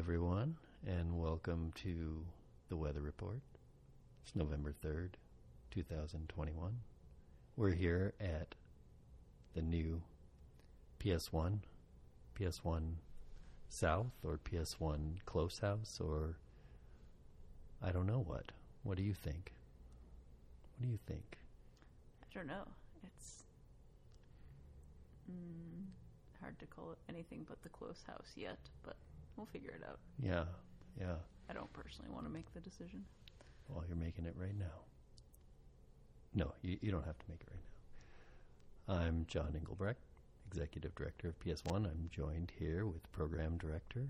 everyone, and welcome to the Weather Report. It's November 3rd, 2021. We're here at the new PS1, PS1 South, or PS1 Close House, or I don't know what. What do you think? What do you think? I don't know. It's mm, hard to call it anything but the close house yet, but we'll figure it out. Yeah, yeah. I don't personally want to make the decision. Well, you're making it right now. No, you, you don't have to make it right now. I'm John Engelbrecht, Executive Director of PS1. I'm joined here with Program Director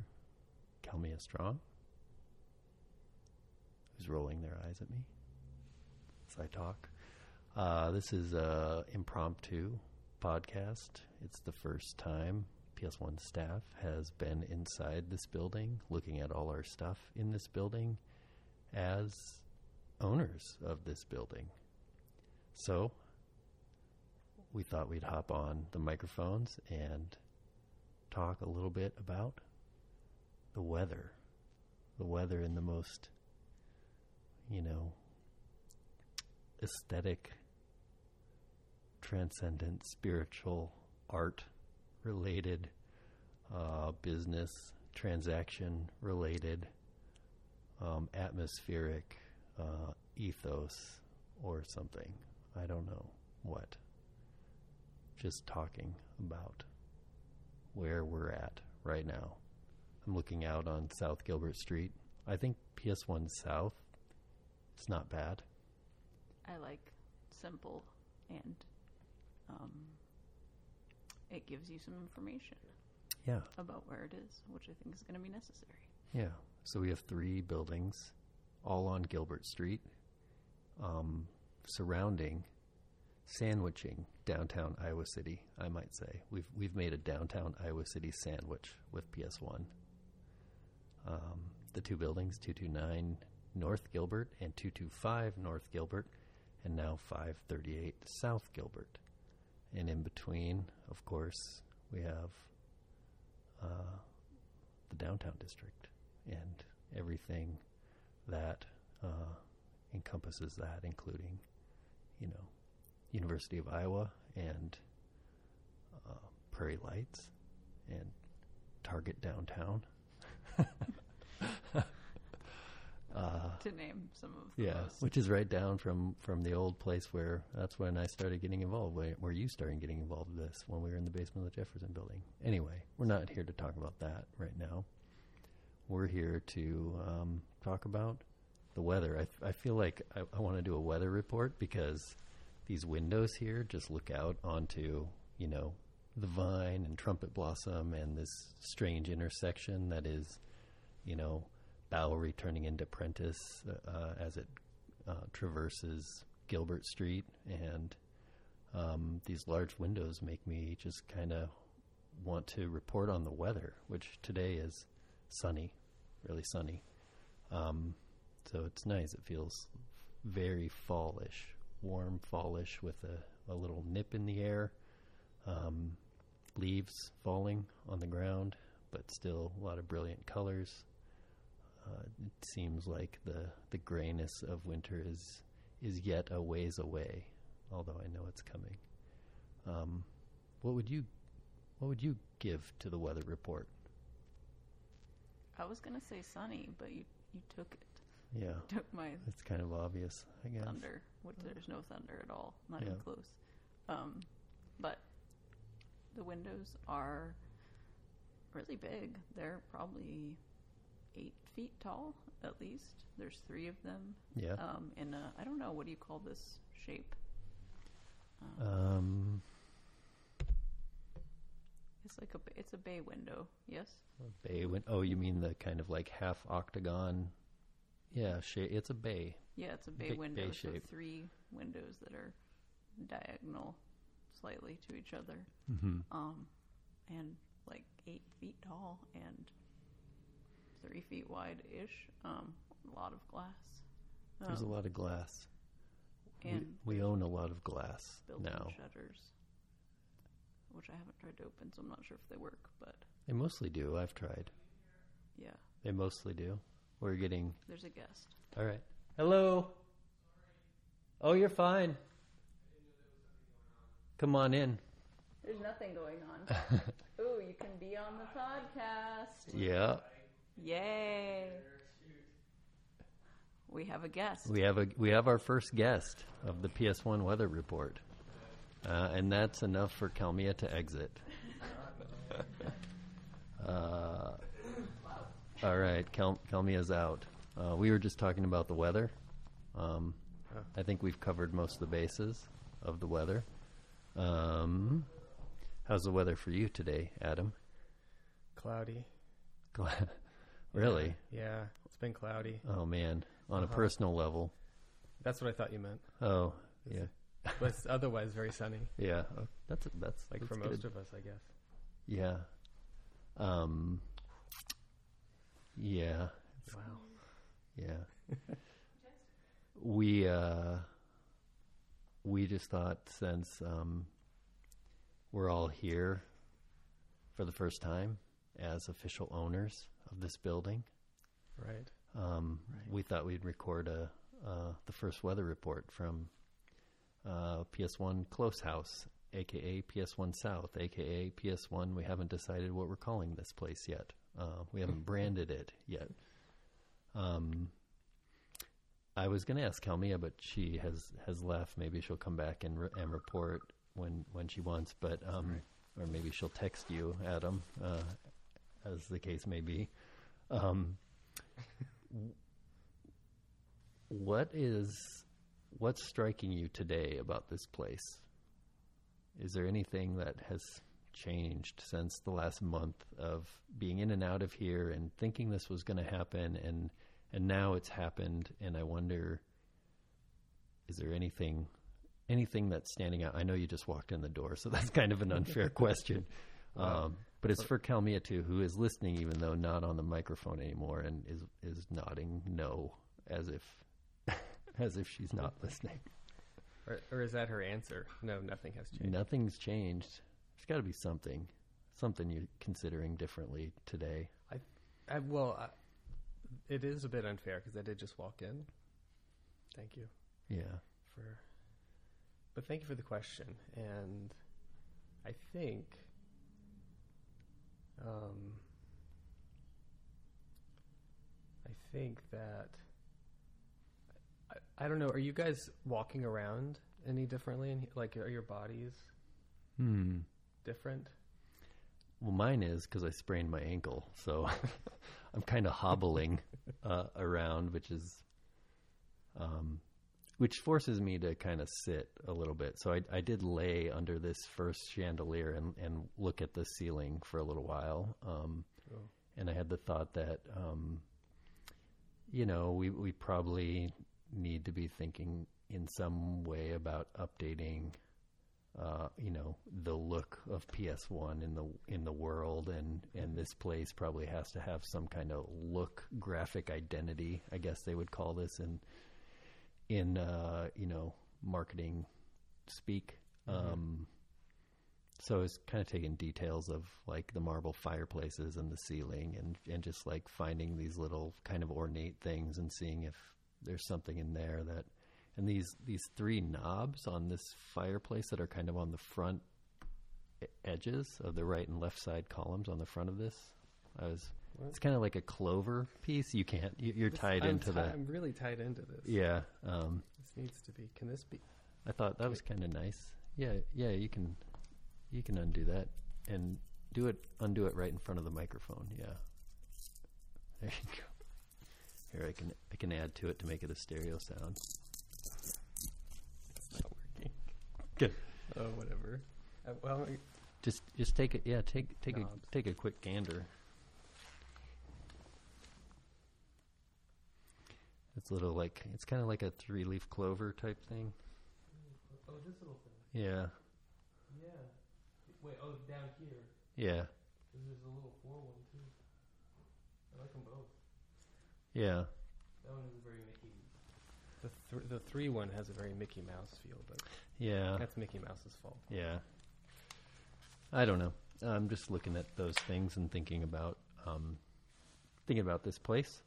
Kalmia Strong, who's rolling their eyes at me as I talk. Uh, this is a impromptu podcast. It's the first time PS1 staff has been inside this building, looking at all our stuff in this building as owners of this building. So we thought we'd hop on the microphones and talk a little bit about the weather. The weather in the most, you know, aesthetic, transcendent, spiritual, art related, uh, business, transaction related, um, atmospheric uh, ethos or something. I don't know what. Just talking about where we're at right now. I'm looking out on South Gilbert Street. I think PS1 South, it's not bad. I like simple and um, it gives you some information Yeah. about where it is, which I think is going to be necessary. Yeah. So we have three buildings, all on Gilbert Street, um, surrounding, sandwiching downtown Iowa City. I might say we've we've made a downtown Iowa City sandwich with PS1. Um, the two buildings, two two nine North Gilbert and two two five North Gilbert, and now five thirty eight South Gilbert. And in between, of course, we have uh, the downtown district and everything that uh, encompasses that, including, you know, University of Iowa and uh, Prairie Lights and Target downtown. uh, To name some of the yeah, most. which is right down from from the old place where that's when I started getting involved. Where, where you started getting involved with this when we were in the basement of the Jefferson Building. Anyway, we're not here to talk about that right now. We're here to um, talk about the weather. I, I feel like I, I want to do a weather report because these windows here just look out onto you know the vine and trumpet blossom and this strange intersection that is you know Bowery turning into Prentice uh, uh, as it uh, traverses Gilbert Street, and um, these large windows make me just kind of want to report on the weather, which today is sunny, really sunny. Um, so it's nice. It feels very fallish, warm fallish with a, a little nip in the air. Um, leaves falling on the ground, but still a lot of brilliant colors. Uh, it seems like the, the grayness of winter is is yet a ways away, although I know it's coming. Um, what would you what would you give to the weather report? I was going to say sunny, but you, you took it. Yeah, Took my it's kind of obvious, I guess. thunder, which there's no thunder at all, not even close. Um, but the windows are really big. They're probably eight feet tall, at least. There's three of them. Yeah. Um, in a, I don't know, what do you call this shape? Um, Um, it's like a, it's a bay window. Yes. bay window. Oh, you mean the kind of like half octagon? Yeah, sha- it's a bay. Yeah, it's a bay Big window. bay so shape. three windows that are diagonal, slightly to each other. Mm-hmm. um, and like eight feet tall and three feet wide ish. Um, a lot of glass. There's a Um, lot of glass. We, and we own a lot of glass now. shutters, which I haven't tried to open, so I'm not sure if they work. But They mostly do. I've tried. yeah, They mostly do. We're getting. There's a guest. All right. Hello. Oh, you're fine. Come on in. There's nothing going on. Ooh, you can be on the podcast. Yeah. Yay. We have a guest. We have a we have our first guest of the PS1 weather report, uh, and that's enough for Kalmia to exit. uh, all right, Kel- Kalmia's out. Uh, we were just talking about the weather. Um, I think we've covered most of the bases of the weather. Um, how's the weather for you today, Adam? Cloudy. really? Yeah, it's been cloudy. Oh man, on a Uh-huh. personal level. That's what I thought you meant. Oh yeah. But it's otherwise very sunny, Yeah, oh, that's that's like that's for good. most of us, I guess. Yeah. Um. Yeah. Wow. Yeah. we uh. We just thought since um. We're all here. For the first time, as official owners of this building, Right. um, Right. we thought we'd record a uh, the first weather report from uh, PS1 Close House, aka PS1 South, aka PS1. We haven't decided what we're calling this place yet. Uh, we haven't branded it yet. Um, I was going to ask Kalmia, but she has has left. Maybe she'll come back and re- and report when when she wants. But um, or maybe she'll text you, Adam, uh, as the case may be. Um, what is what's striking you today about this place? Is there anything that has changed since the last month of being in and out of here and thinking this was going to happen and and now it's happened and I wonder is there anything anything that's standing out? I know you just walked in the door, so that's kind of an unfair question. Um, but it's for Kalmia too, who is listening, even though not on the microphone anymore, and is is nodding no, as if as if she's not listening. Or, or is that her answer? No, nothing has changed. Nothing's changed. There's got to be something, something you're considering differently today. I, well, I, it is a bit unfair because I did just walk in. Thank you Yeah, for, but thank you for the question. And I think, um, I think that I, I don't know. Are you guys walking around any differently? In, like, are your bodies hmm. different? Well, mine is because I sprained my ankle, so I'm kind of hobbling uh, around, which is, um, which forces me to kind of sit a little bit. So I, I did lay under this first chandelier and, and look at the ceiling for a little while, um, Oh. and I had the thought that, um, you know, we we probably need to be thinking in some way about updating uh, you know the look of PS1 in the in the world, and and this place probably has to have some kind of look, graphic identity. I guess they would call this in in uh, you know marketing speak. Mhm. Um, so it's kind of taking details of like the marble fireplaces and the ceiling, and and just like finding these little kind of ornate things and seeing if there's something in there that and these these three knobs on this fireplace that are kind of on the front edges of the right and left side columns on the front of this. I was? It's kind of like a clover piece. You can't you, you're This- tied I'm into ti- the I'm really tied into this. yeah. Um, This needs to be. Can this be? I thought that was kind of nice. Yeah, yeah. You can you can undo that and do it undo it right in front of the microphone. Yeah. There you go. Here I can I can add to it to make it a stereo sound. It's not working. Good. Oh, whatever. Uh, well, Just just take it. Yeah, take take Knobs. a take a quick gander. It's a little like it's kind of like a three leaf clover type thing. oh, this little thing. Yeah, Yeah. Wait. Oh, down here. yeah, There's a little four one too. I like them both. yeah. That one is a very Mickey. The th- the three one has a very Mickey Mouse feel, but Yeah, that's Mickey Mouse's fault. yeah. I don't know. I'm just looking at those things and thinking about um, thinking about this place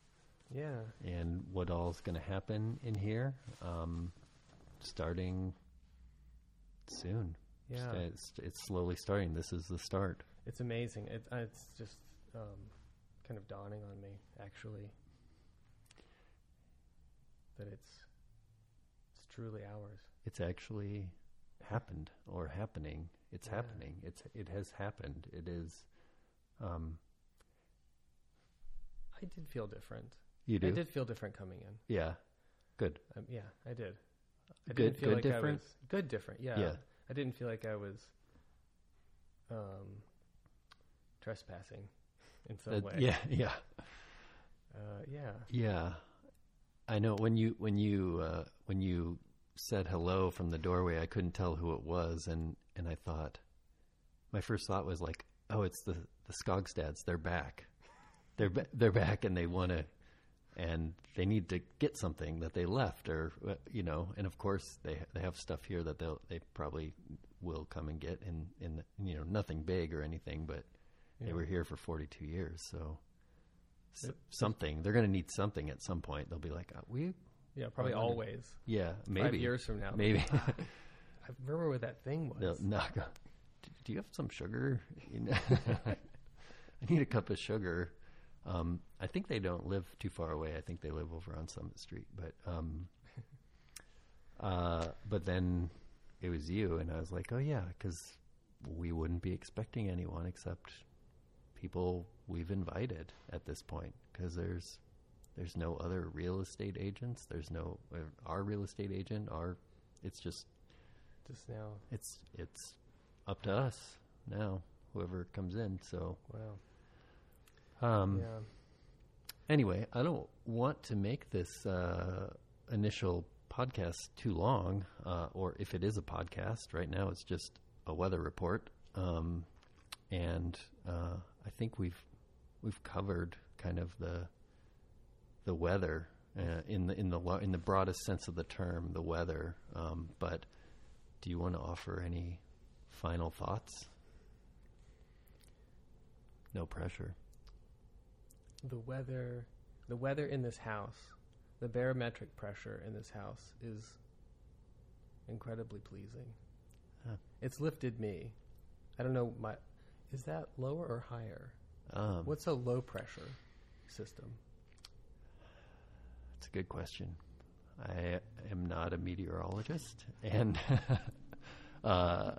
Yeah. and what all's going to happen in here, um, starting soon. Yeah. It's, it's slowly starting. This is the start. It's amazing. It, it's just um, kind of dawning on me, actually, that it's it's truly ours. It's actually happened or happening. It's Yeah. happening. It's it has happened. It is. Um, I did feel different. You do. I did feel different coming in. Yeah. Good. Um, yeah, I did. I Good- didn't feel good like different? I was good different. Yeah. Yeah. I didn't feel like I was um, trespassing in some That- way. yeah. Yeah. Uh, yeah. Yeah, I know when you when you uh, when you said hello from the doorway, I couldn't tell who it was, and and I thought, my first thought was like, oh, it's the the Skogstads. They're back. They're ba- they're back, and they want to, and they need to get something that they left, or you know, and of course they they have stuff here that they'll they probably will come and get, in in you know nothing big or anything, but they were here for 42 years, so It- something. They're going to need something at some point. They'll be like, uh, we, Yeah, probably always. yeah, maybe Five years from now. maybe. I remember what that thing was. On- "D- Do you have some sugar? I need a cup of sugar. Um, I think they don't live too far away. I think they live over on Summit Street. But um, uh, but then it was you, and I was like, oh yeah, because we wouldn't be expecting anyone except people we've invited at this point because there's there's no other real estate agents. There's no uh, our real estate agent. Our it's just Just now. it's it's up to us now. Whoever comes in. So Wow. Um, yeah. anyway, I don't want to make this uh, initial podcast too long, uh, or if it is a podcast, right now it's just a weather report, um, and uh, I think we've we've covered kind of the the weather uh, in the in the lo- in the broadest sense of the term, the weather. Um, but do you want to offer any final thoughts? No pressure. The weather, the weather in this house, the barometric pressure in this house is incredibly pleasing. Huh. It's lifted me. I don't know my. Is that lower or higher? Um, What's a low pressure system? That's a good question. I am not a meteorologist, and uh,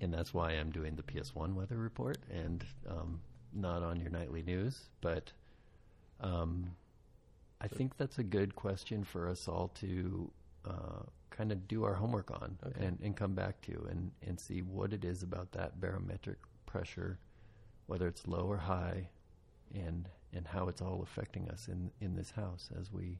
and that's why I'm doing the PS1 weather report and um, not on your nightly news. But um, I think that's a good question for us all to uh, kind of do our homework on Okay. and, and come back to and, and see what it is about that barometric pressure, whether it's low or high, and and how it's all affecting us in in this house as we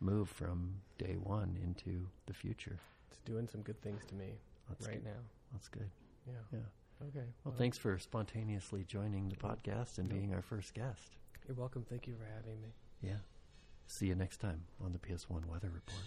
move from day one into the future. It's doing some good things to me That's right good. now. That's good. Yeah. Yeah. Okay. Well, thanks for spontaneously joining the podcast and being our first guest. You're welcome. Thank you for having me. Yeah. See you next time on the PS1 Weather Report.